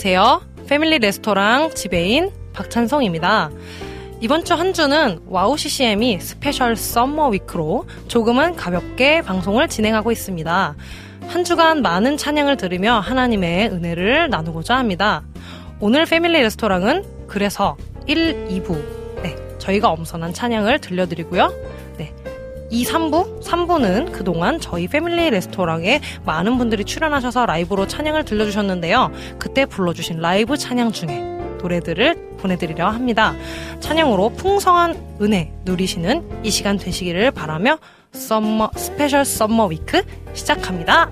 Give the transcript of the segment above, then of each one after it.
안녕하세요. 패밀리 레스토랑 지배인 박찬성입니다. 이번 주 한 주는 와우 CCM이 special summer week로 조금은 가볍게 방송을 진행하고 있습니다. 한 주간 많은 찬양을 들으며 하나님의 은혜를 나누고자 합니다. 오늘 패밀리 레스토랑은 그래서 1, 2부 네, 저희가 엄선한 찬양을 들려드리고요. 네, 2, 3부? 3부는 그동안 저희 패밀리 레스토랑에 많은 분들이 출연하셔서 라이브로 찬양을 들려주셨는데요. 그때 불러주신 라이브 찬양 중에 노래들을 보내드리려 합니다. 찬양으로 풍성한 은혜 누리시는 이 시간 되시기를 바라며 summer, special summer week 시작합니다.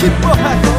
Que porra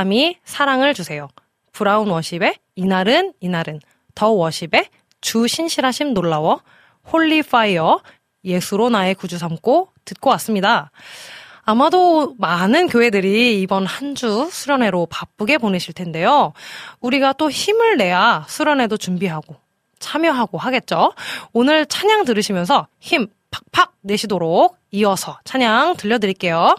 따뜻함이 사랑을 주세요. 브라운 워십의 이날은 이날은 더 워십의 주 신실하심 놀라워 Holy Fire 예수로 나의 구주 삼고 듣고 왔습니다. 아마도 많은 교회들이 이번 한 주 수련회로 바쁘게 보내실 텐데요. 우리가 또 힘을 내야 수련회도 준비하고 참여하고 하겠죠. 오늘 찬양 들으시면서 힘 팍팍 내시도록 이어서 찬양 들려드릴게요.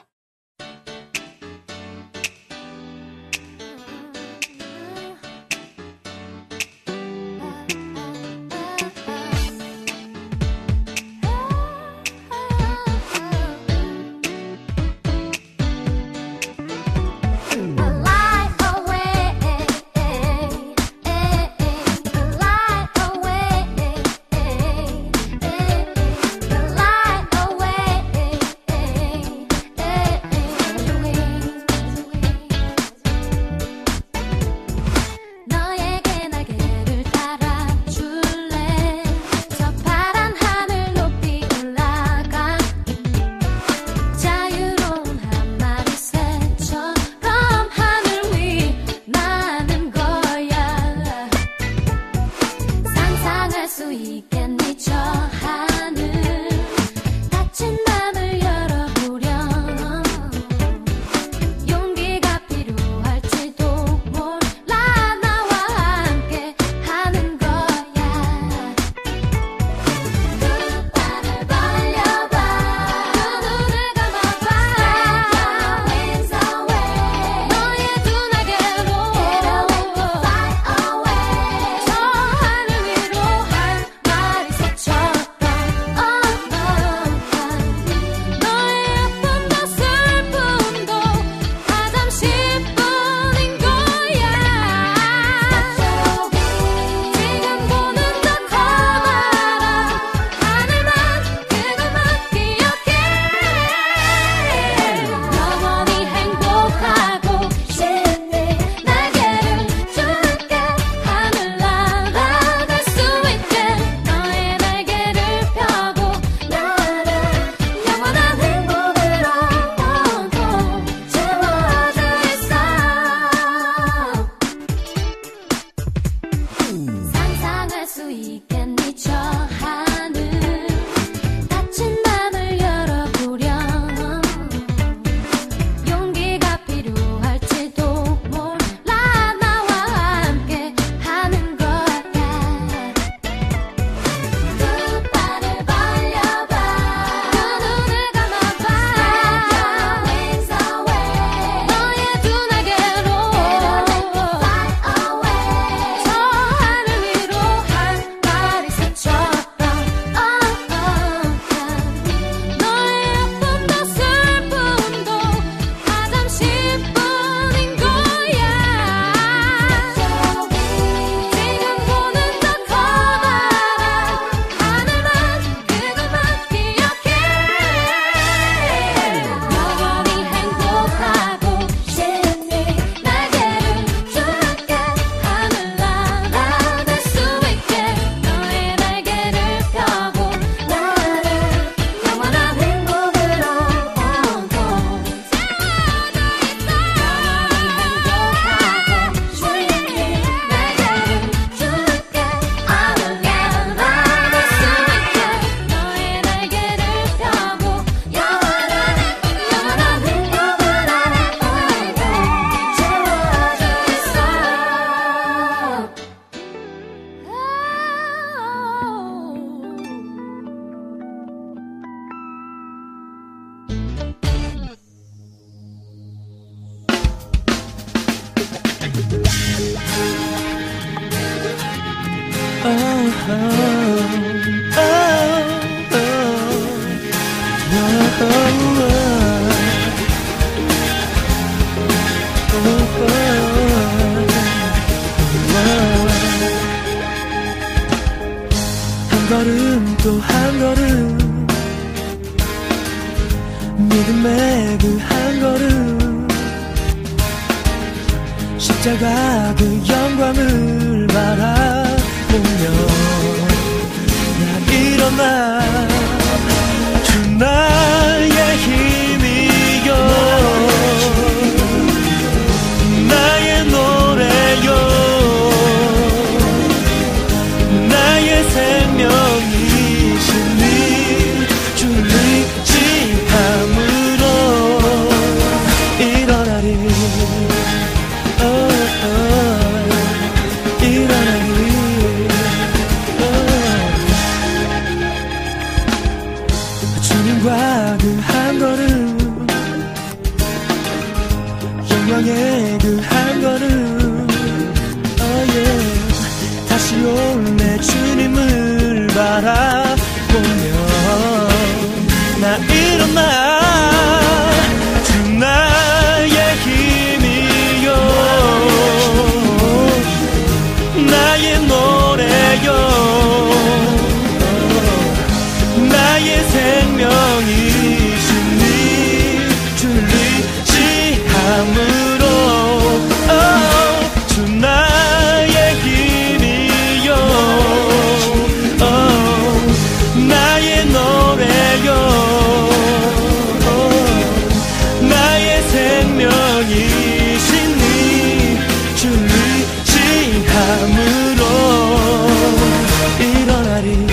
일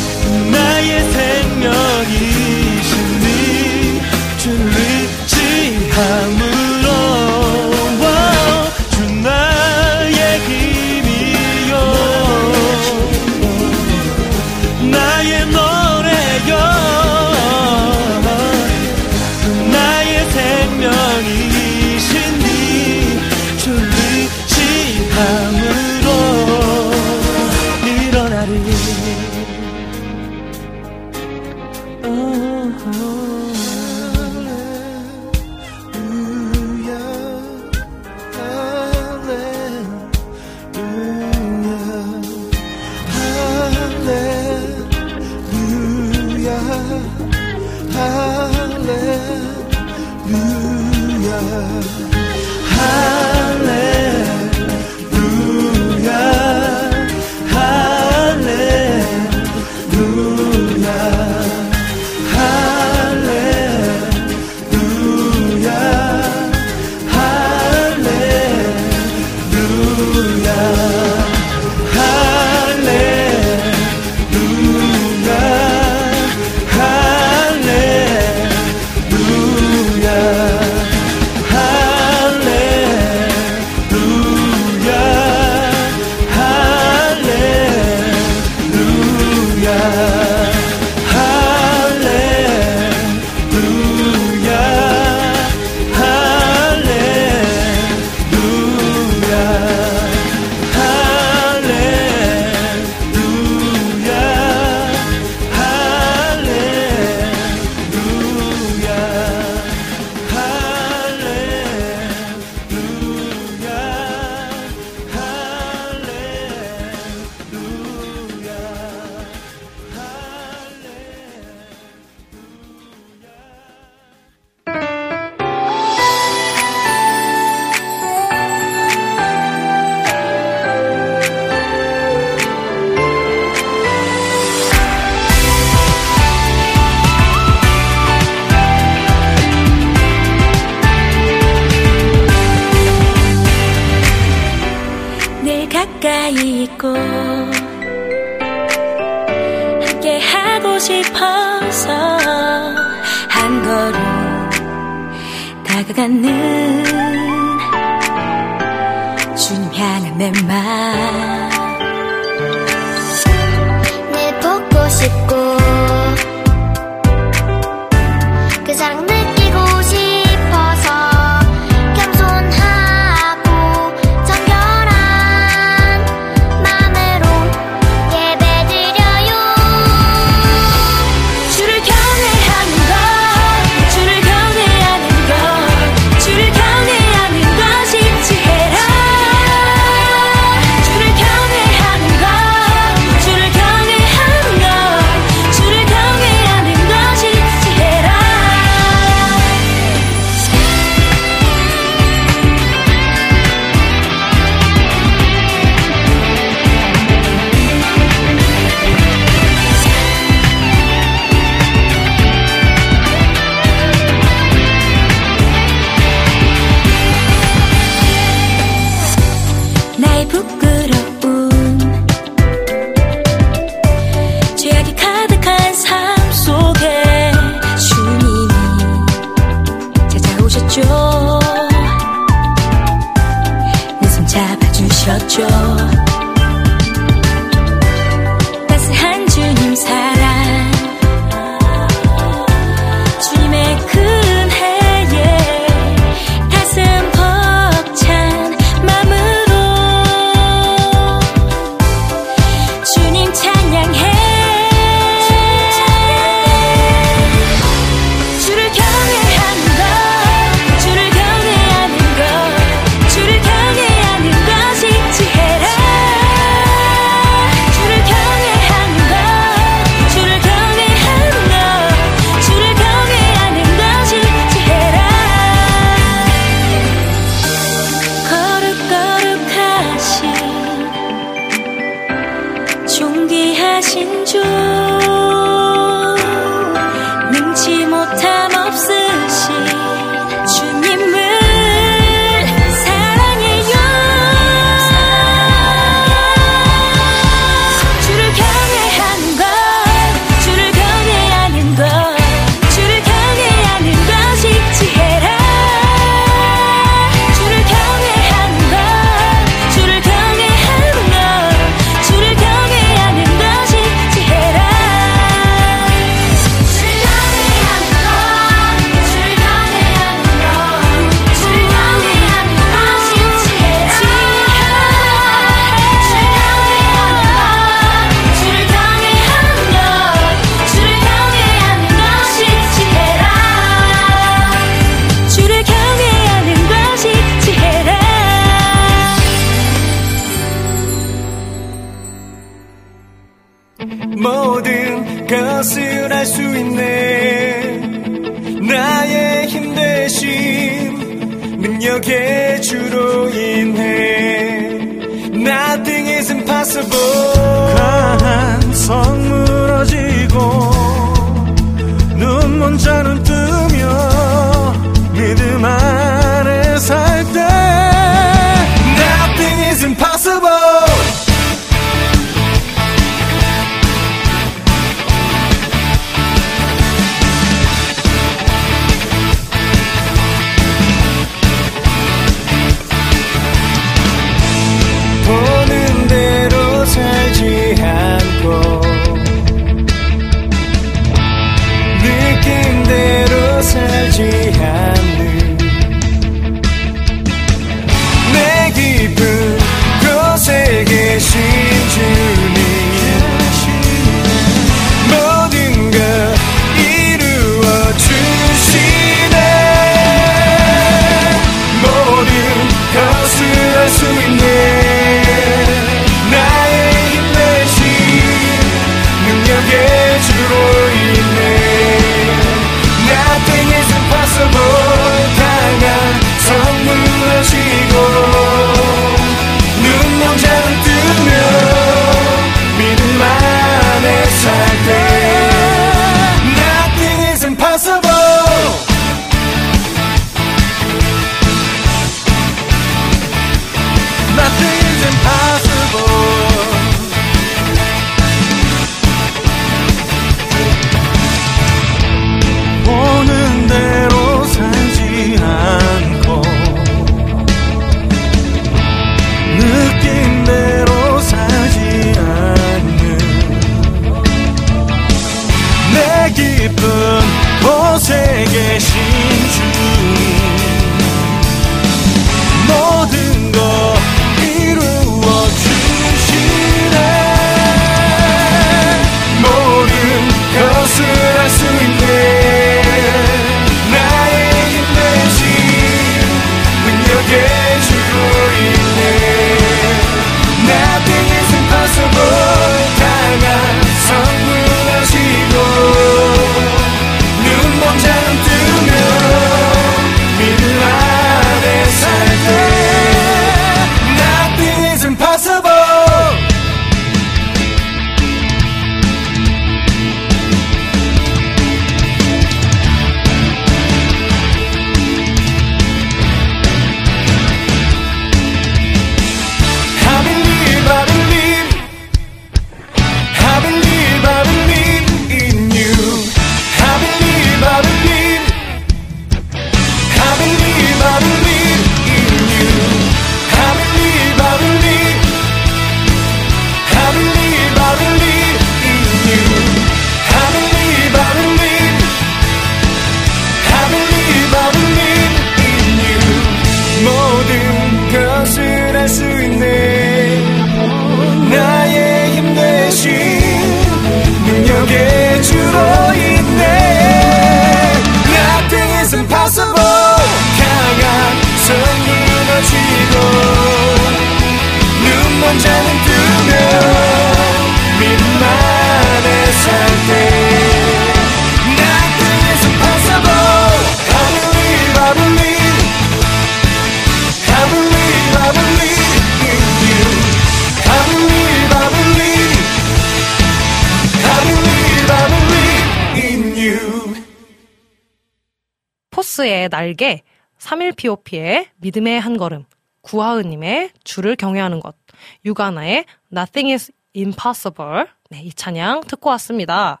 날개, 3일 POP의 믿음의 한 걸음, 구하은님의 주를 경외하는 것, 유가나의 Nothing is impossible, 네, 이 찬양 듣고 왔습니다.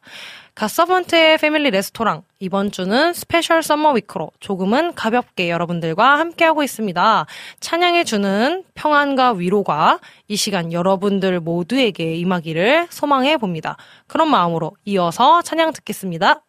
갓서번트의 패밀리 레스토랑 이번 주는 special summer week로 조금은 가볍게 여러분들과 함께하고 있습니다. 찬양이 주는 평안과 위로가 이 시간 여러분들 모두에게 임하기를 소망해 봅니다. 그런 마음으로 이어서 찬양 듣겠습니다.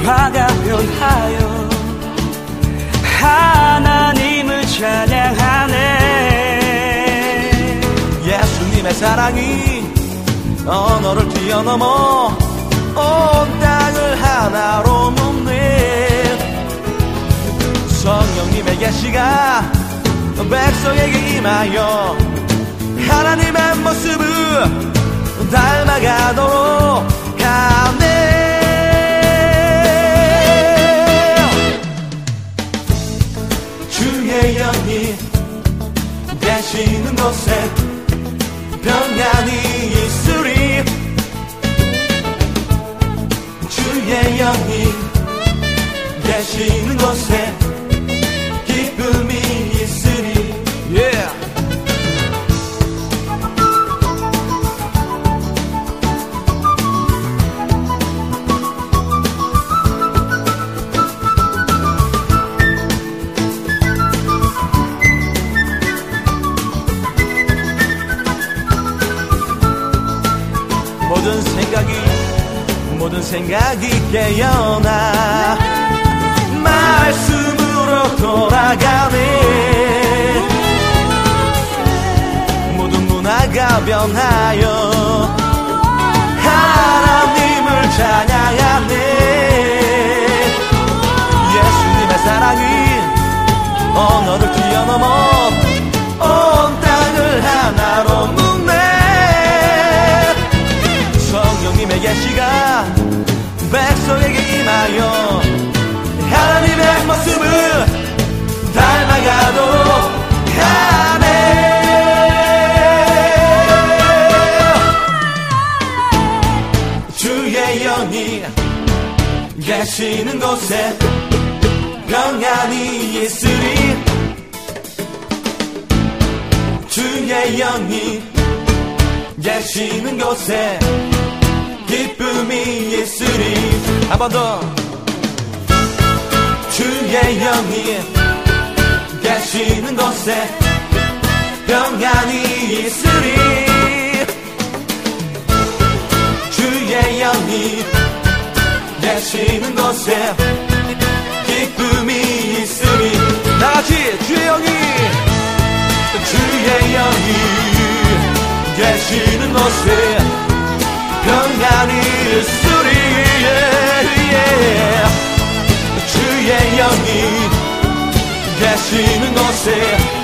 문화가 변하여 하나님을 찬양하네. 예수님의 사랑이 언어를 뛰어넘어 온 땅을 하나로 묶네. 성령님의 계시가 백성에게 임하여 하나님의 모습을 닮아가도록 하네 계시는 곳에 평안이 있으리 주의 영이 계시는 곳에 기쁨이 있으리 yeah. 생각이 깨어나 말씀으로 돌아가네. 모든 문화가 변하여 하나님을 찬양하네. 예수님의 사랑이 언어를 뛰어넘어 온 땅을 하나로 백성에게 임하여 하나님의 모습을 닮아가도록 하네 주의 영이 계시는 곳에 평안이 있으리. 주의 영이 계시는 곳에 기쁨이 있으리 한번 더. 주의 영이 계시는 곳에 평안이 있으리. 주의 영이 계시는 곳에 기쁨이 있으리. 나같이 주의 영이. 주의 영이 계시는 곳에 있으리 yeah, yeah. 주의 영이 계시는 곳에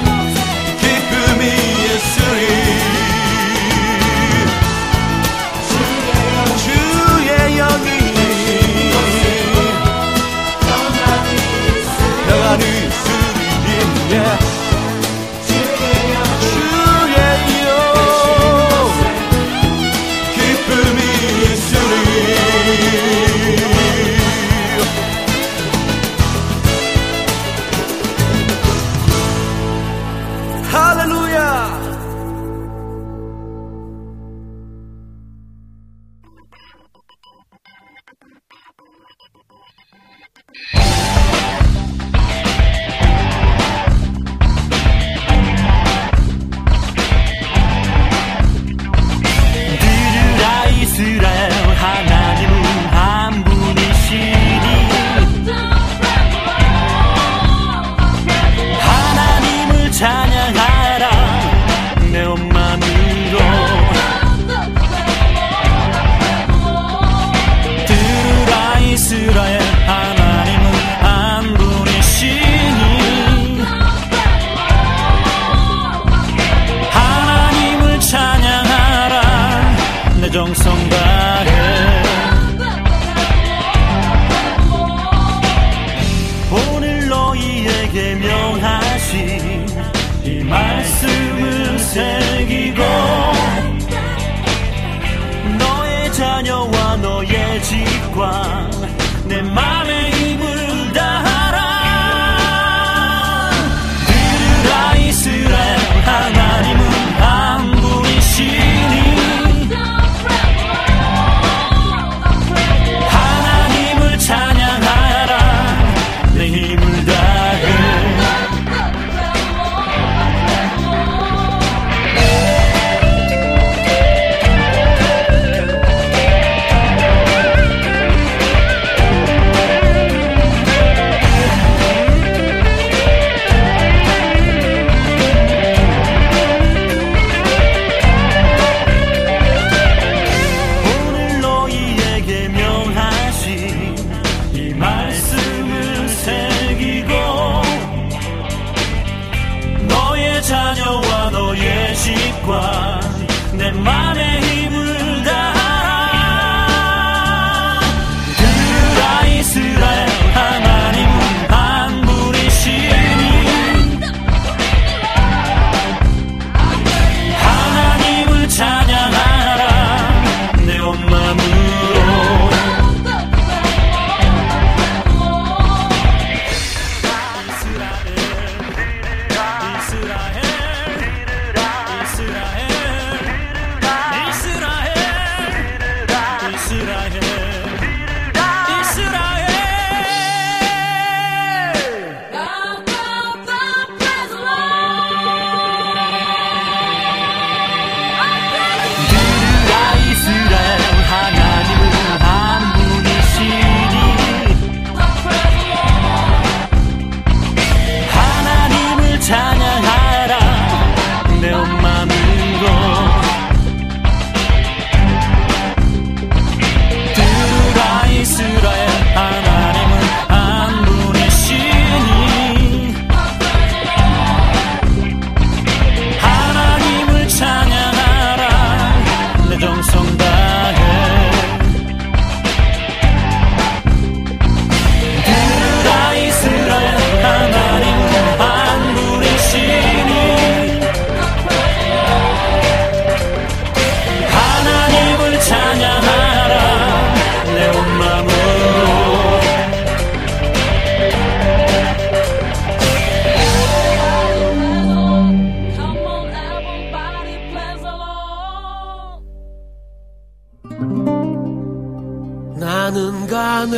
나는 가네.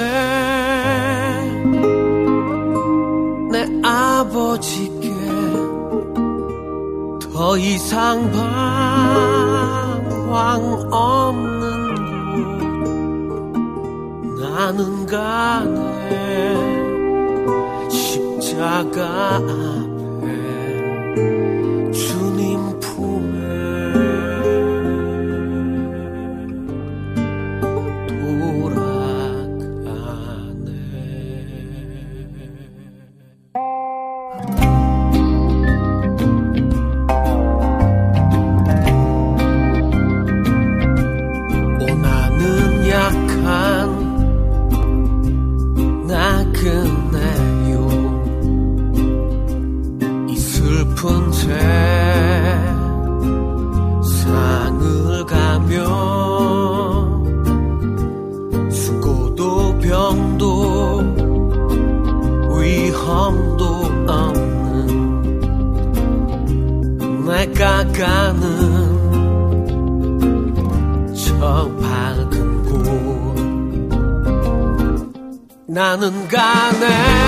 내 아버지께 더 이상 방황 없는 곳 나는 가네. 십자가 앞에 나는 가네.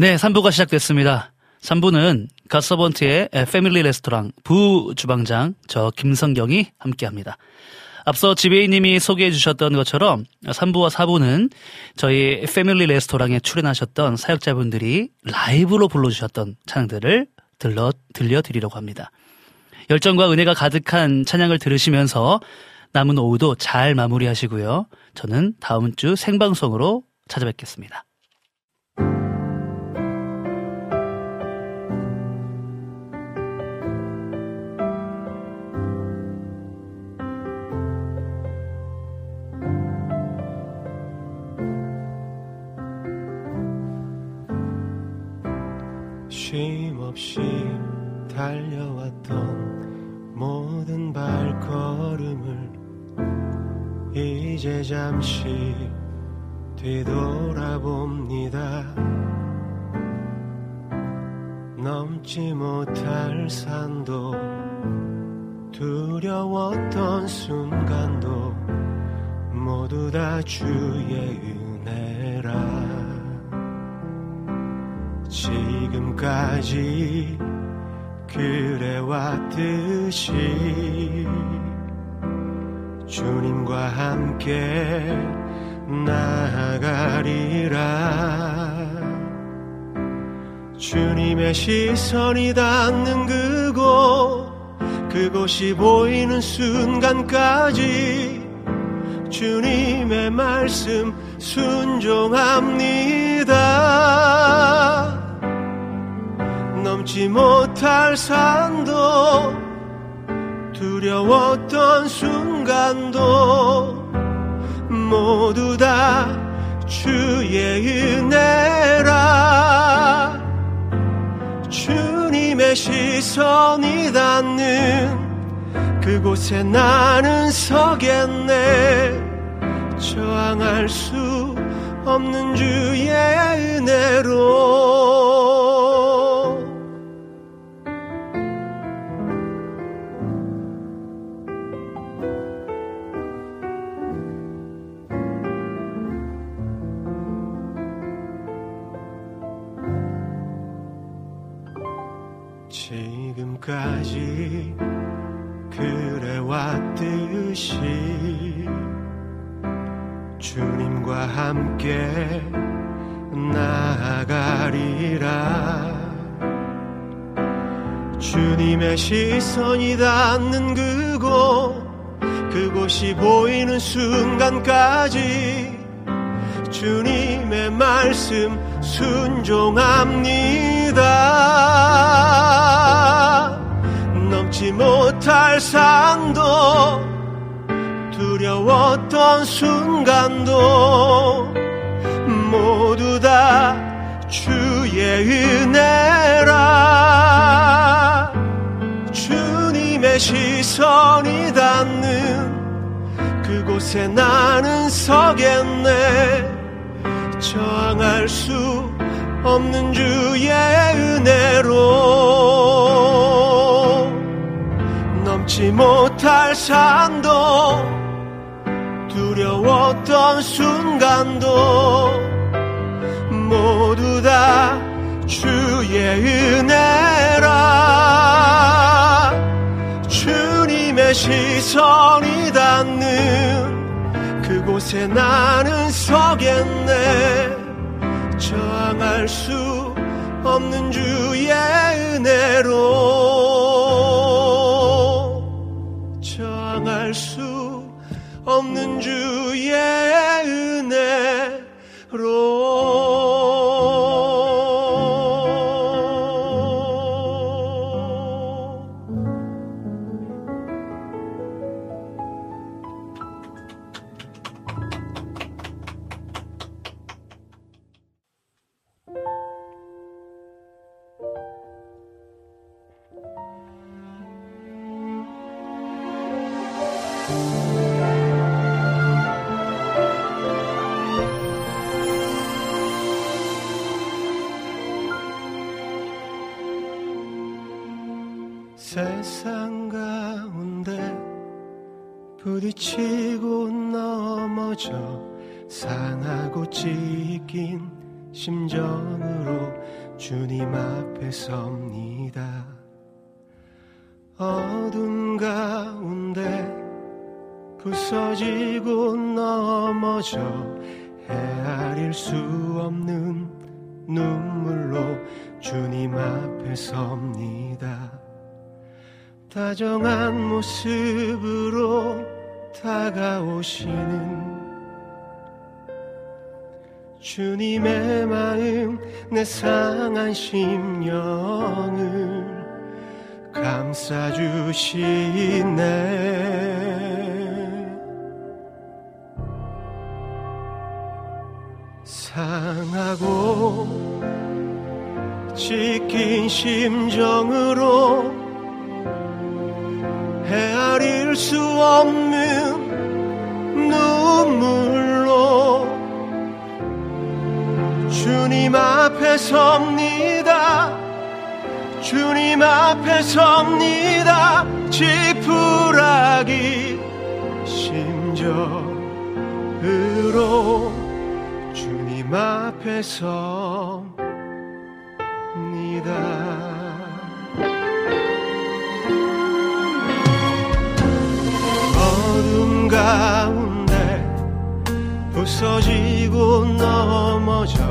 네, 3부가 시작됐습니다. 3부는 갓서번트의 패밀리 레스토랑 부주방장 저 김성경이 함께합니다. 앞서 지배인님이 소개해 주셨던 것처럼 3부와 4부는 저희 패밀리 레스토랑에 출연하셨던 사역자분들이 라이브로 불러주셨던 찬양들을 들러, 들려드리려고 합니다. 열정과 은혜가 가득한 찬양을 들으시면서 남은 오후도 잘 마무리하시고요. 저는 다음 주 생방송으로 찾아뵙겠습니다. 쉼 없이 달려왔던 모든 발걸음을 이제 잠시 뒤돌아봅니다. 넘지 못할 산도 두려웠던 순간도 모두 다 주의 은혜라 지금까지 그래왔듯이 주님과 함께 나아가리라. 주님의 시선이 닿는 그곳 그곳이 보이는 순간까지 주님의 말씀 순종합니다 넘지 못할 산도 두려웠던 순간도 모두 다 주의 은혜라. 주님의 시선이 닿는 그곳에 나는 서겠네. 저항할 수 없는 주의 은혜로 지금까지 그래왔듯이 주님과 함께 나아가리라. 주님의 시선이 닿는 그곳 그곳이 보이는 순간까지 주님의 말씀 순종합니다 넘지 못할 산도 두려웠던 순간도 모두 다 주의 은혜라. 주님의 시선이 닿는 그곳에 나는 서겠네. 저항할 수 없는 주의 은혜로 넘지 못할 산도 두려웠던 순간도 모두 다 주의 은혜라. 주님의 시선이 닿는 그곳에 나는 서겠네. 저항할 수 없는 주의 은혜로 없는 주의 은혜로 부서지고 넘어져 헤아릴 수 없는 눈물로 주님 앞에 섭니다. 다정한 모습으로 다가오시는 주님의 마음 내 상한 심령을 감싸주시네 향하고 지킨 심정으로 헤아릴 수 없는 눈물로 주님 앞에 섭니다. 주님 앞에 섭니다. 지푸라기 심정으로. 주님 앞에 섭니다. 어둠 가운데 부서지고 넘어져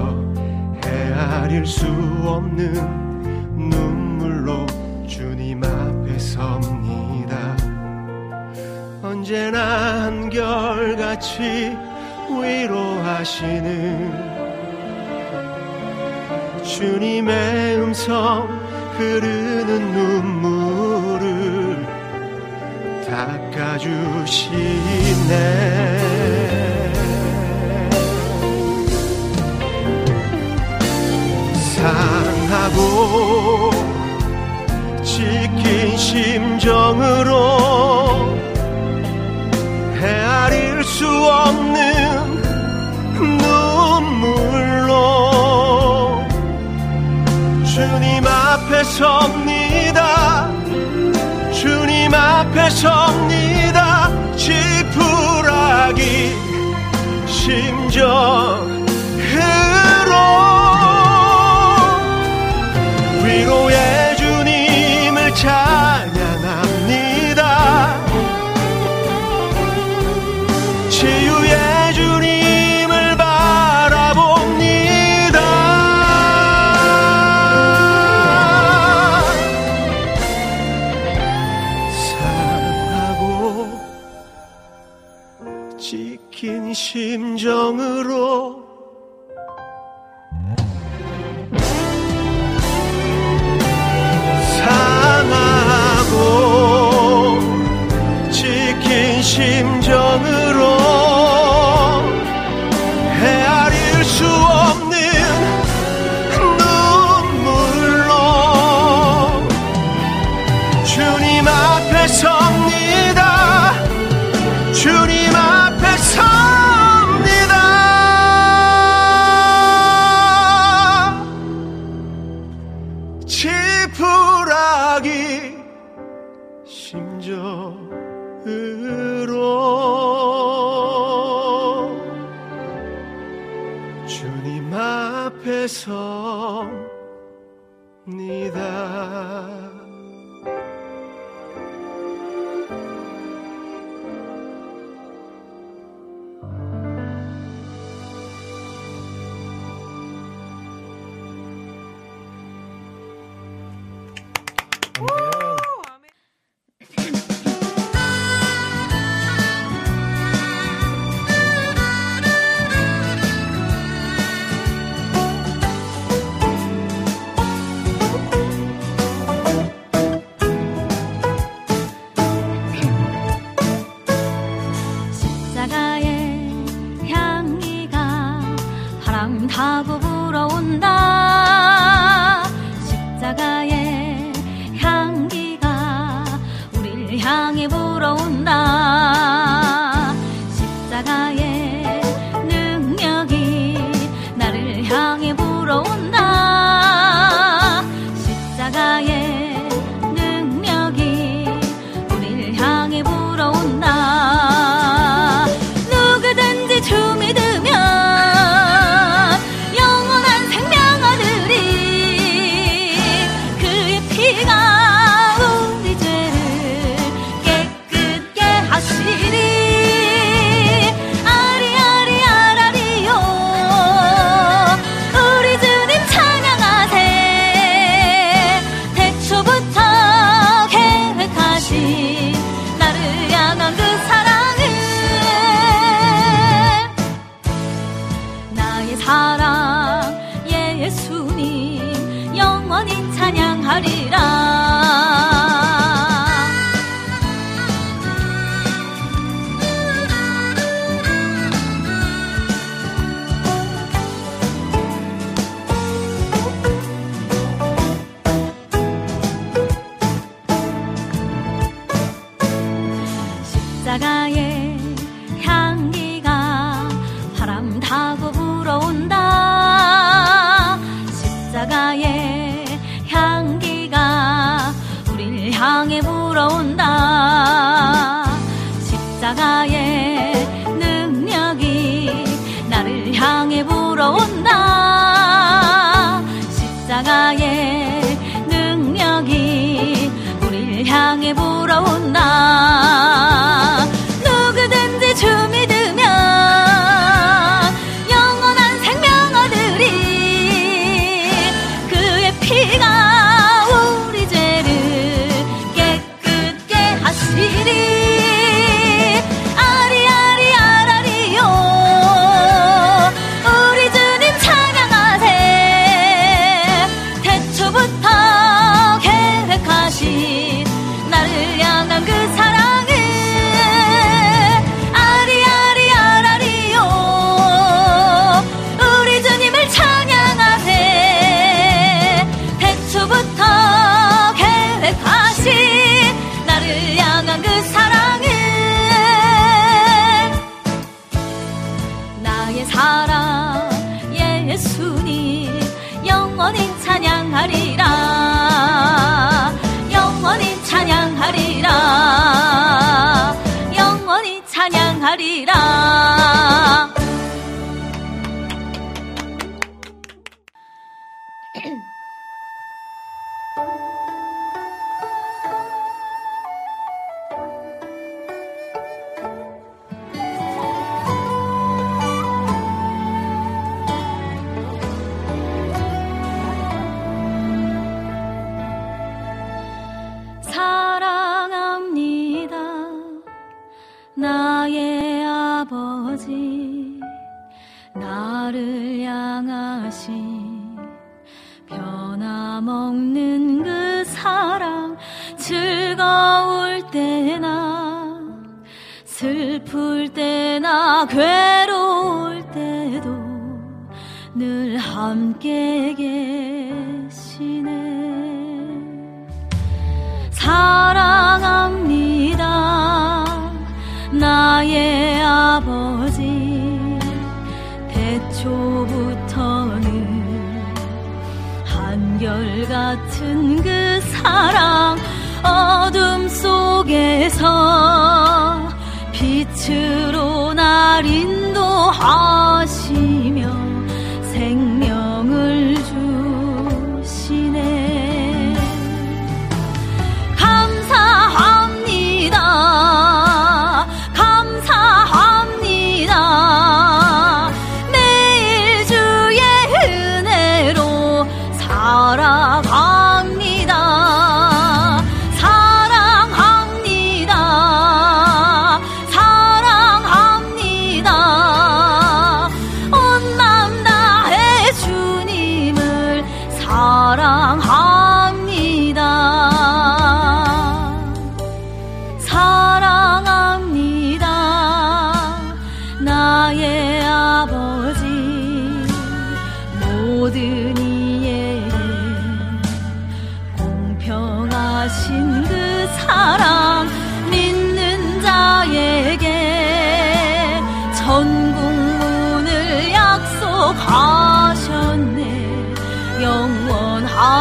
헤아릴 수 없는 눈물로 주님 앞에 섭니다. 언제나 한결같이 위로하시는 주님의 음성 흐르는 눈물을 닦아주시네. 사랑하고 지킨 심정으로 헤아릴 수 없는 섭니다. 주님 앞에 섭니다. 지푸라기 심정. 온다. 십자가의 향기가 우릴 향해 불어온다.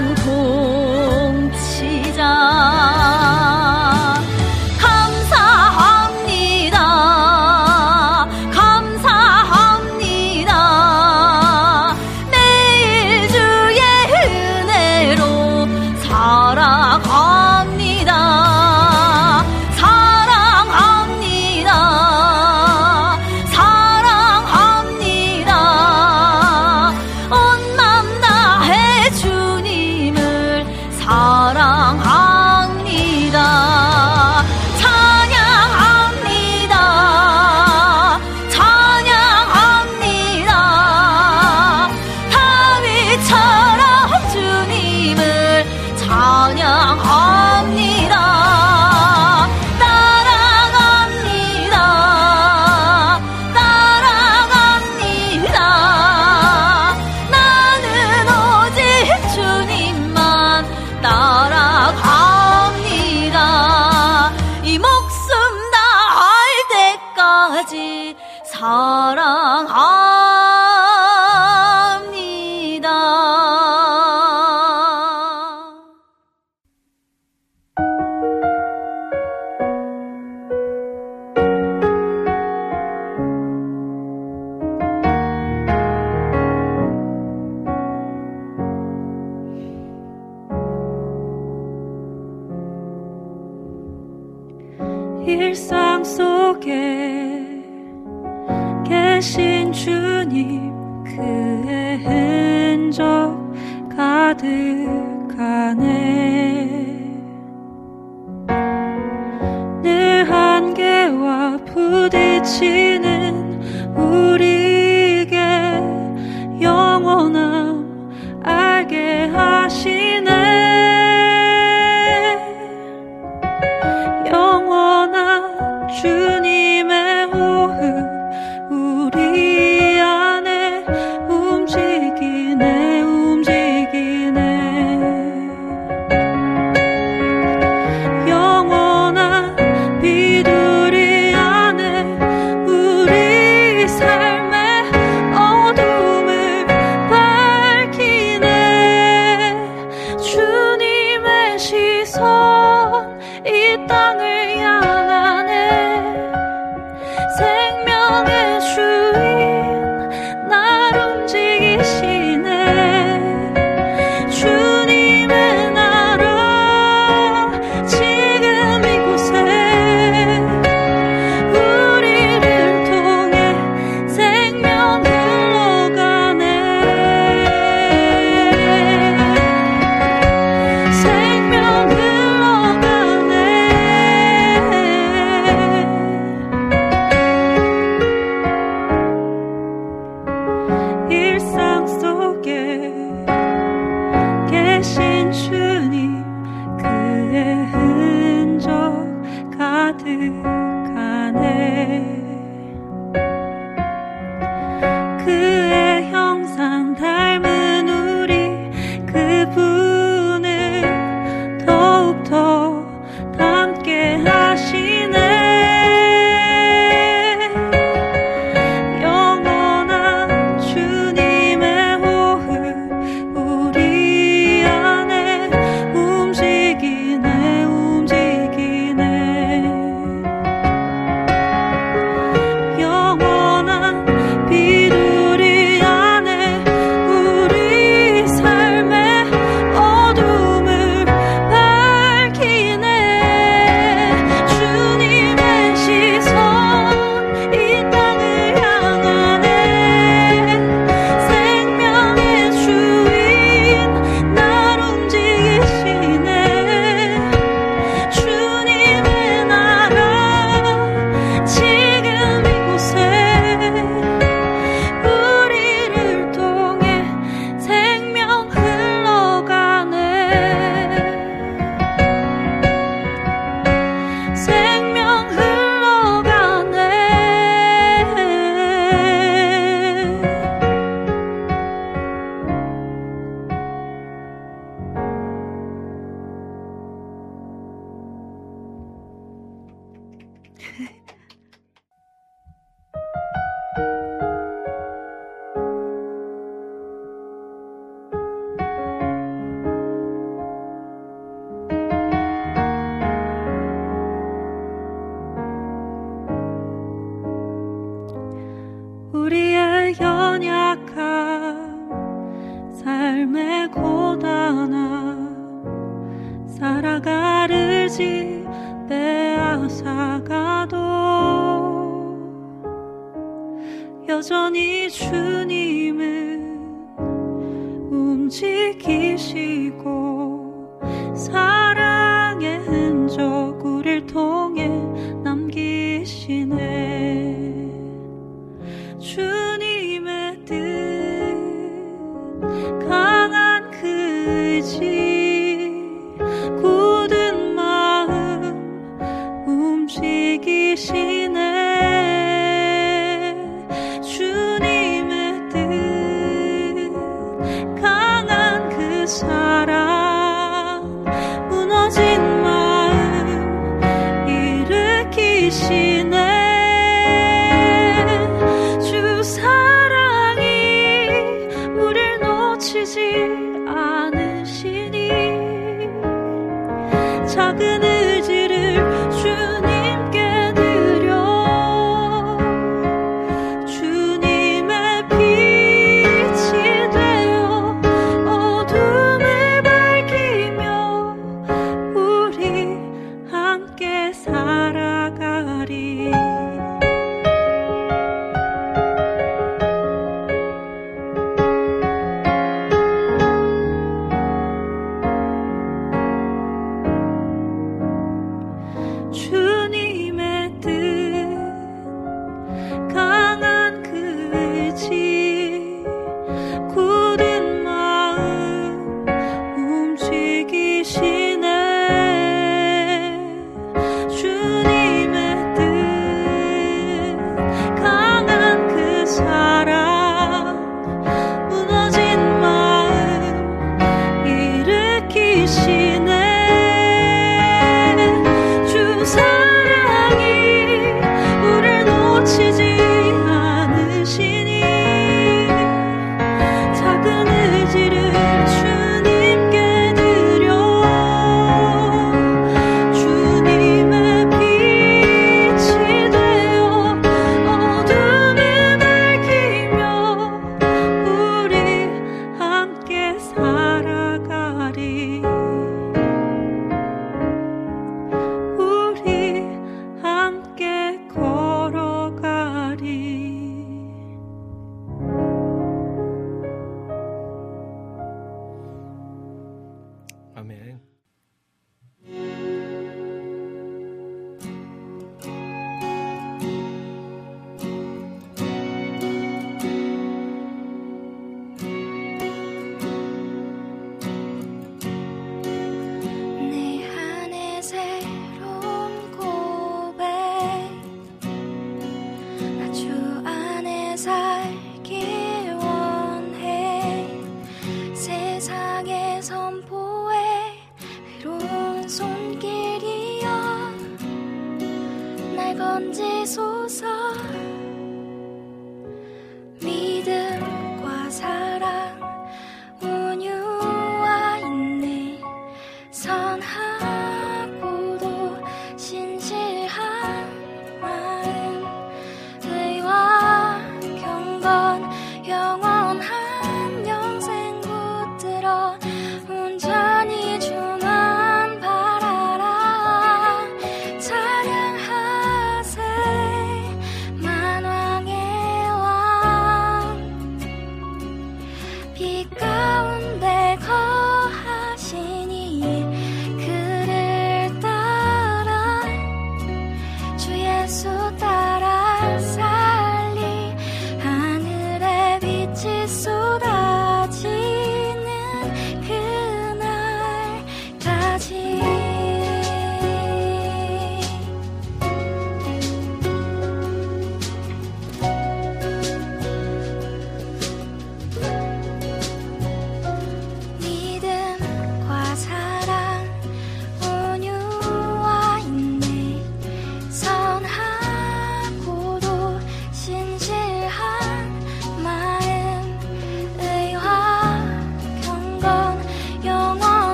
한 통치자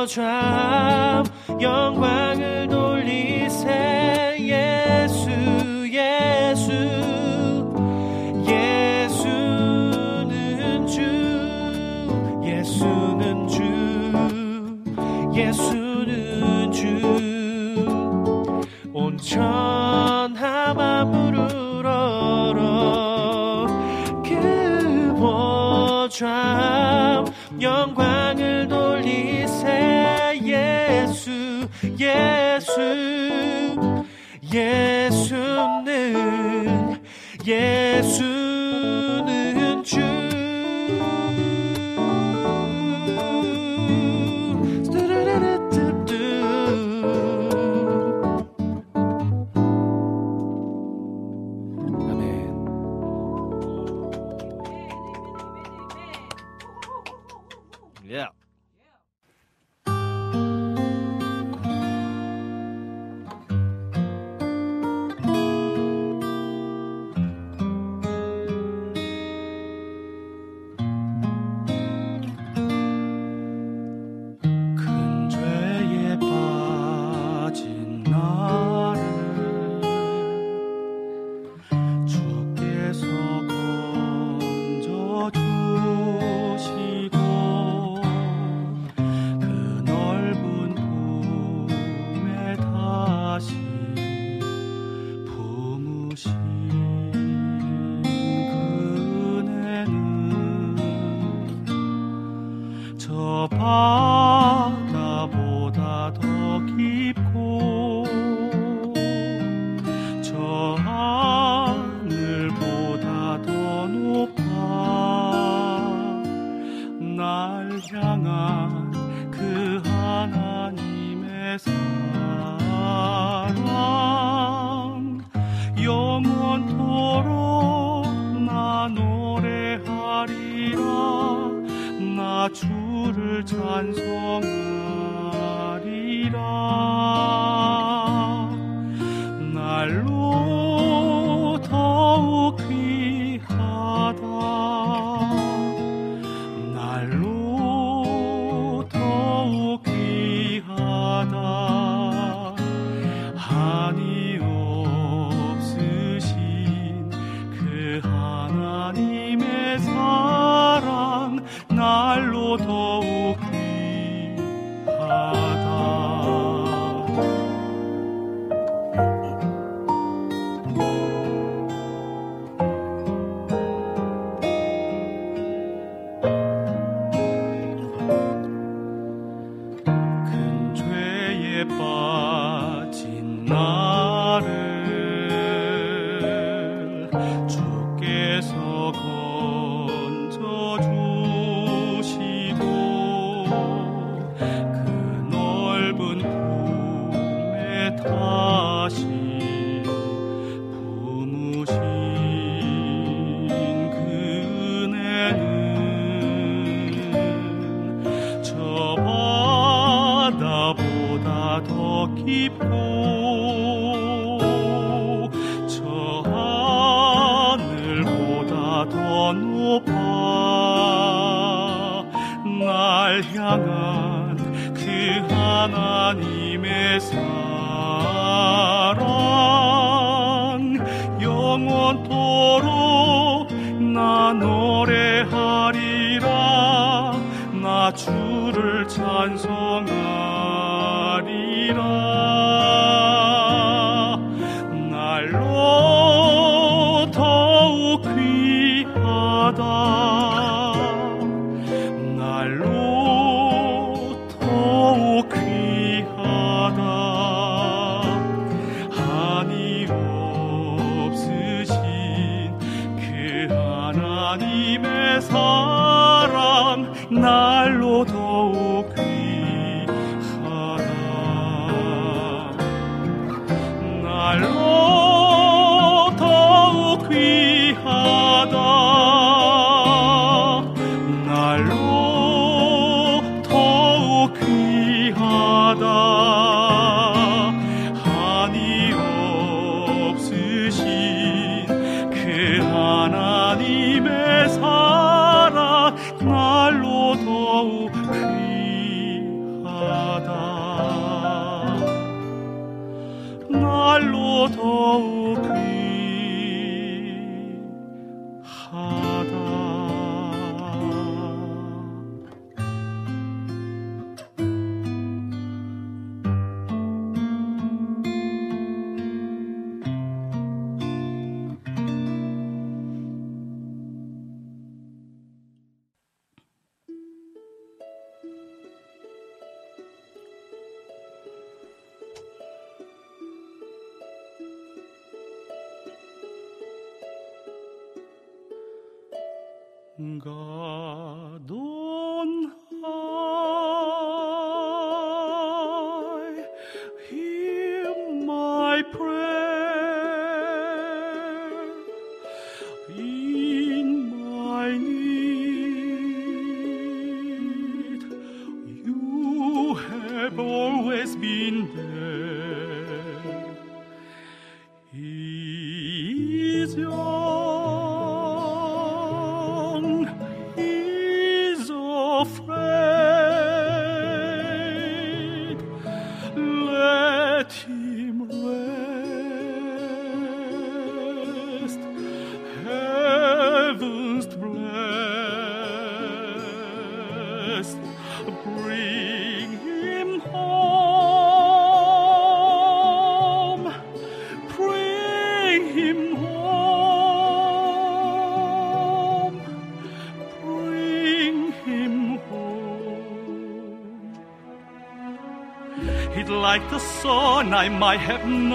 보여줘 영광을 돌리세. 예수 예수 예수는 주 예수는 주 예수는 주. 온천 하마 물을 얼어 그 보좌 영광 예수 예수. my heaven.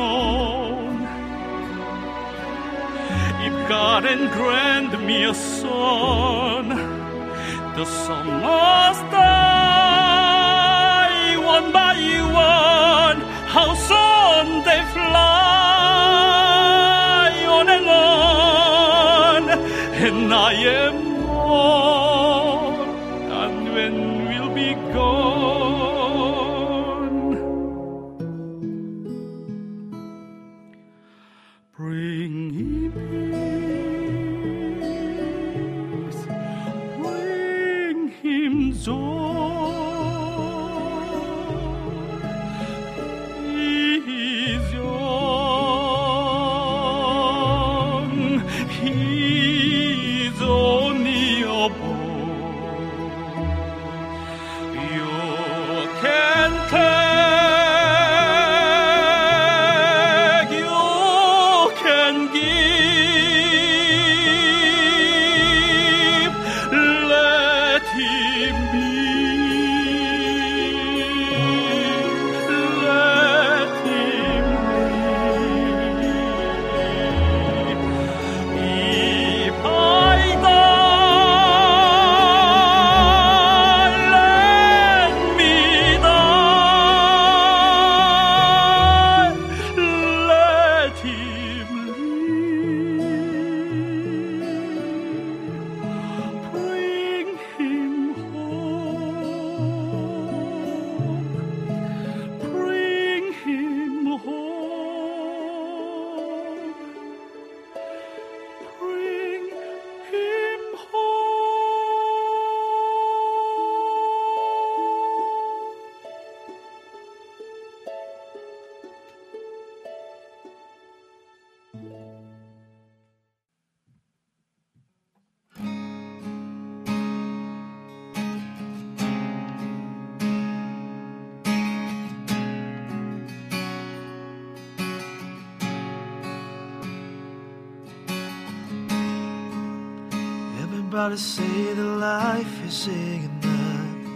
to say that life is ignorant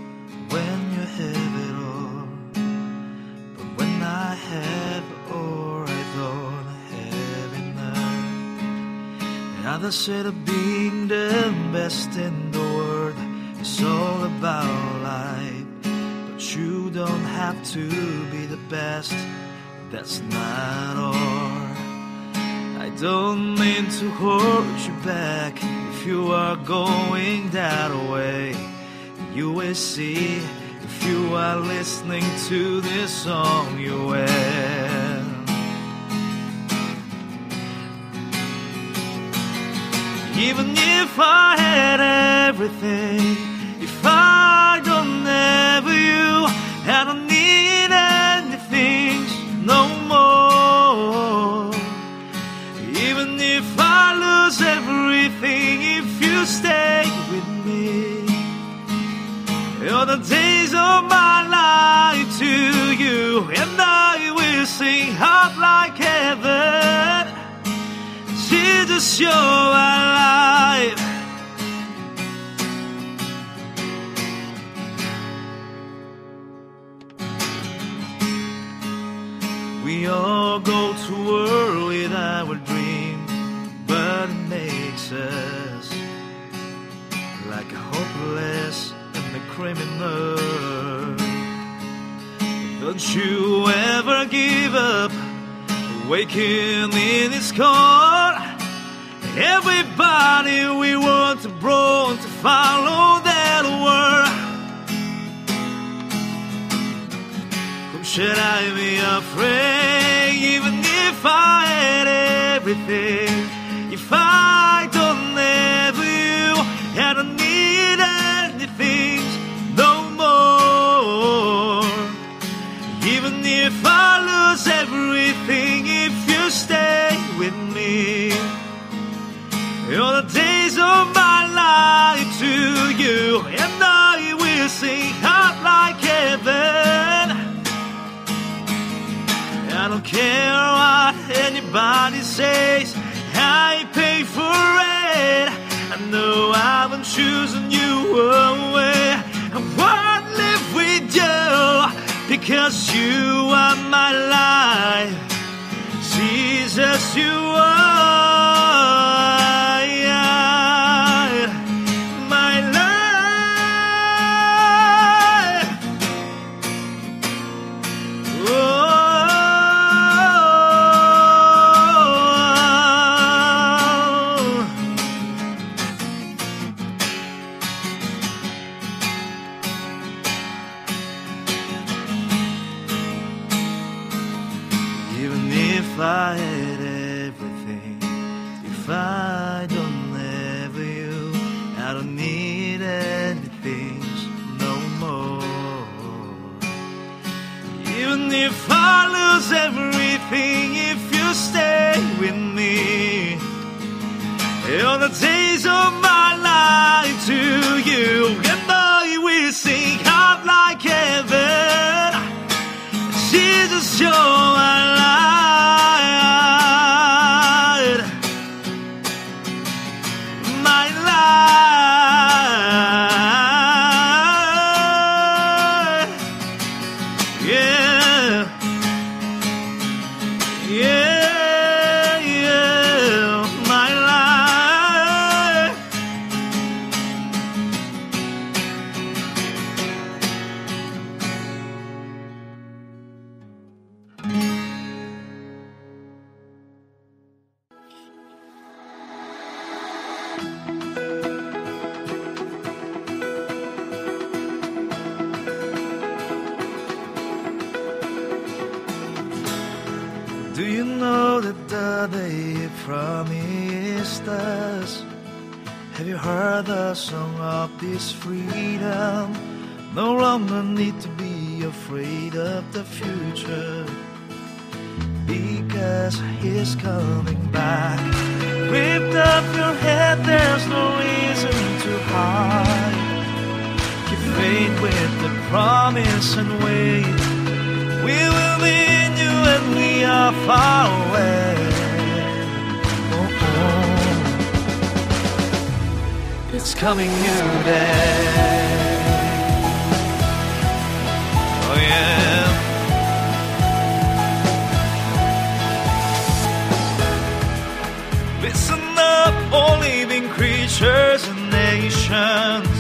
when you have it all. But when I have all, I don't have enough. And others say the you and I will sing out like heaven. I don't care what anybody says, I pay for it. I know I've been choosing you away. I won't live with you because you are my life. Jesus, you are. show. is freedom. No longer need to be afraid of the future. Because he's coming back. Lift up your head, there's no reason to hide. Keep faith with the promise and wait. We will be in you when we are far away. It's coming new day. Oh yeah. Listen up, all living creatures and nations.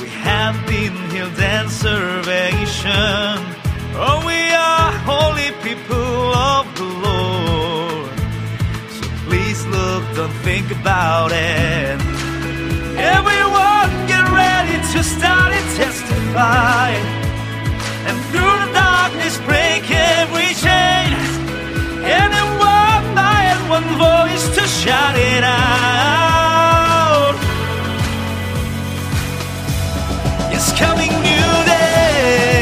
We have been healed and salvation. Oh, we are holy people of the Lord. So please look, don't think about it. Everyone get ready to start and testify. And through the darkness break every chain. And in one mind, one voice to shout it out. It's coming new day.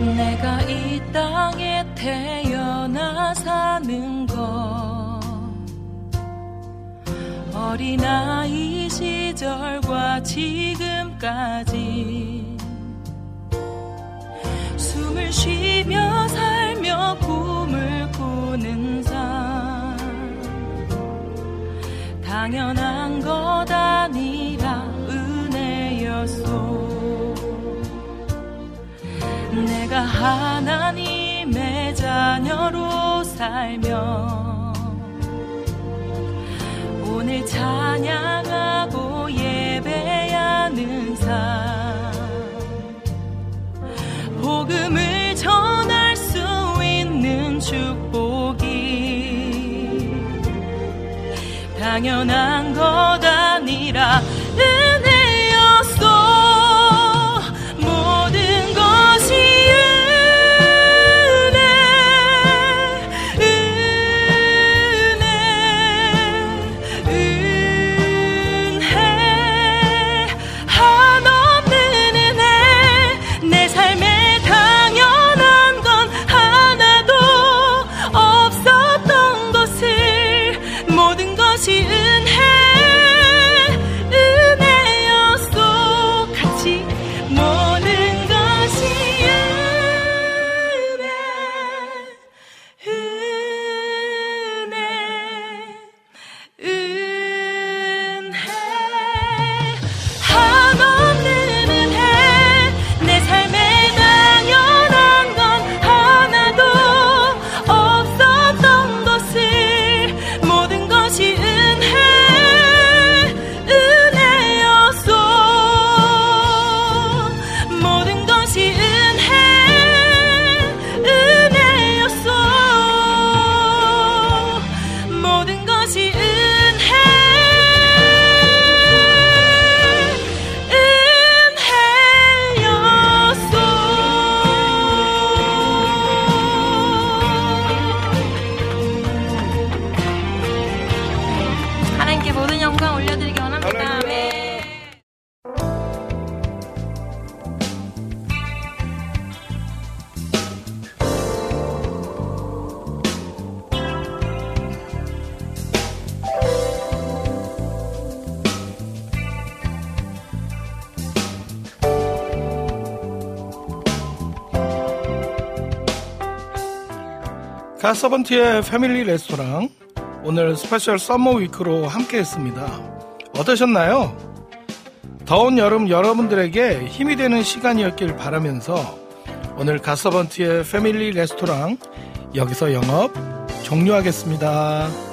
내가 이 땅에 태어나 사는 것. 어린아이 시절과 지금까지 숨을 쉬며 살며 꿈을 꾸는 삶. 당연한 것 아니라 내가 하나님의 자녀로 살며 오늘 찬양하고 예배하는 삶 복음을 전할 수 있는 축복이 당연한 것 아니라 God Servant의 패밀리 레스토랑 오늘 special summer week로 함께 했습니다. 어떠셨나요? 더운 여름 여러분들에게 힘이 되는 시간이었길 바라면서 오늘 God Servant의 패밀리 레스토랑 여기서 영업 종료하겠습니다.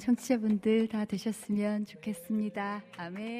청취자분들 다 되셨으면 좋겠습니다. 아멘.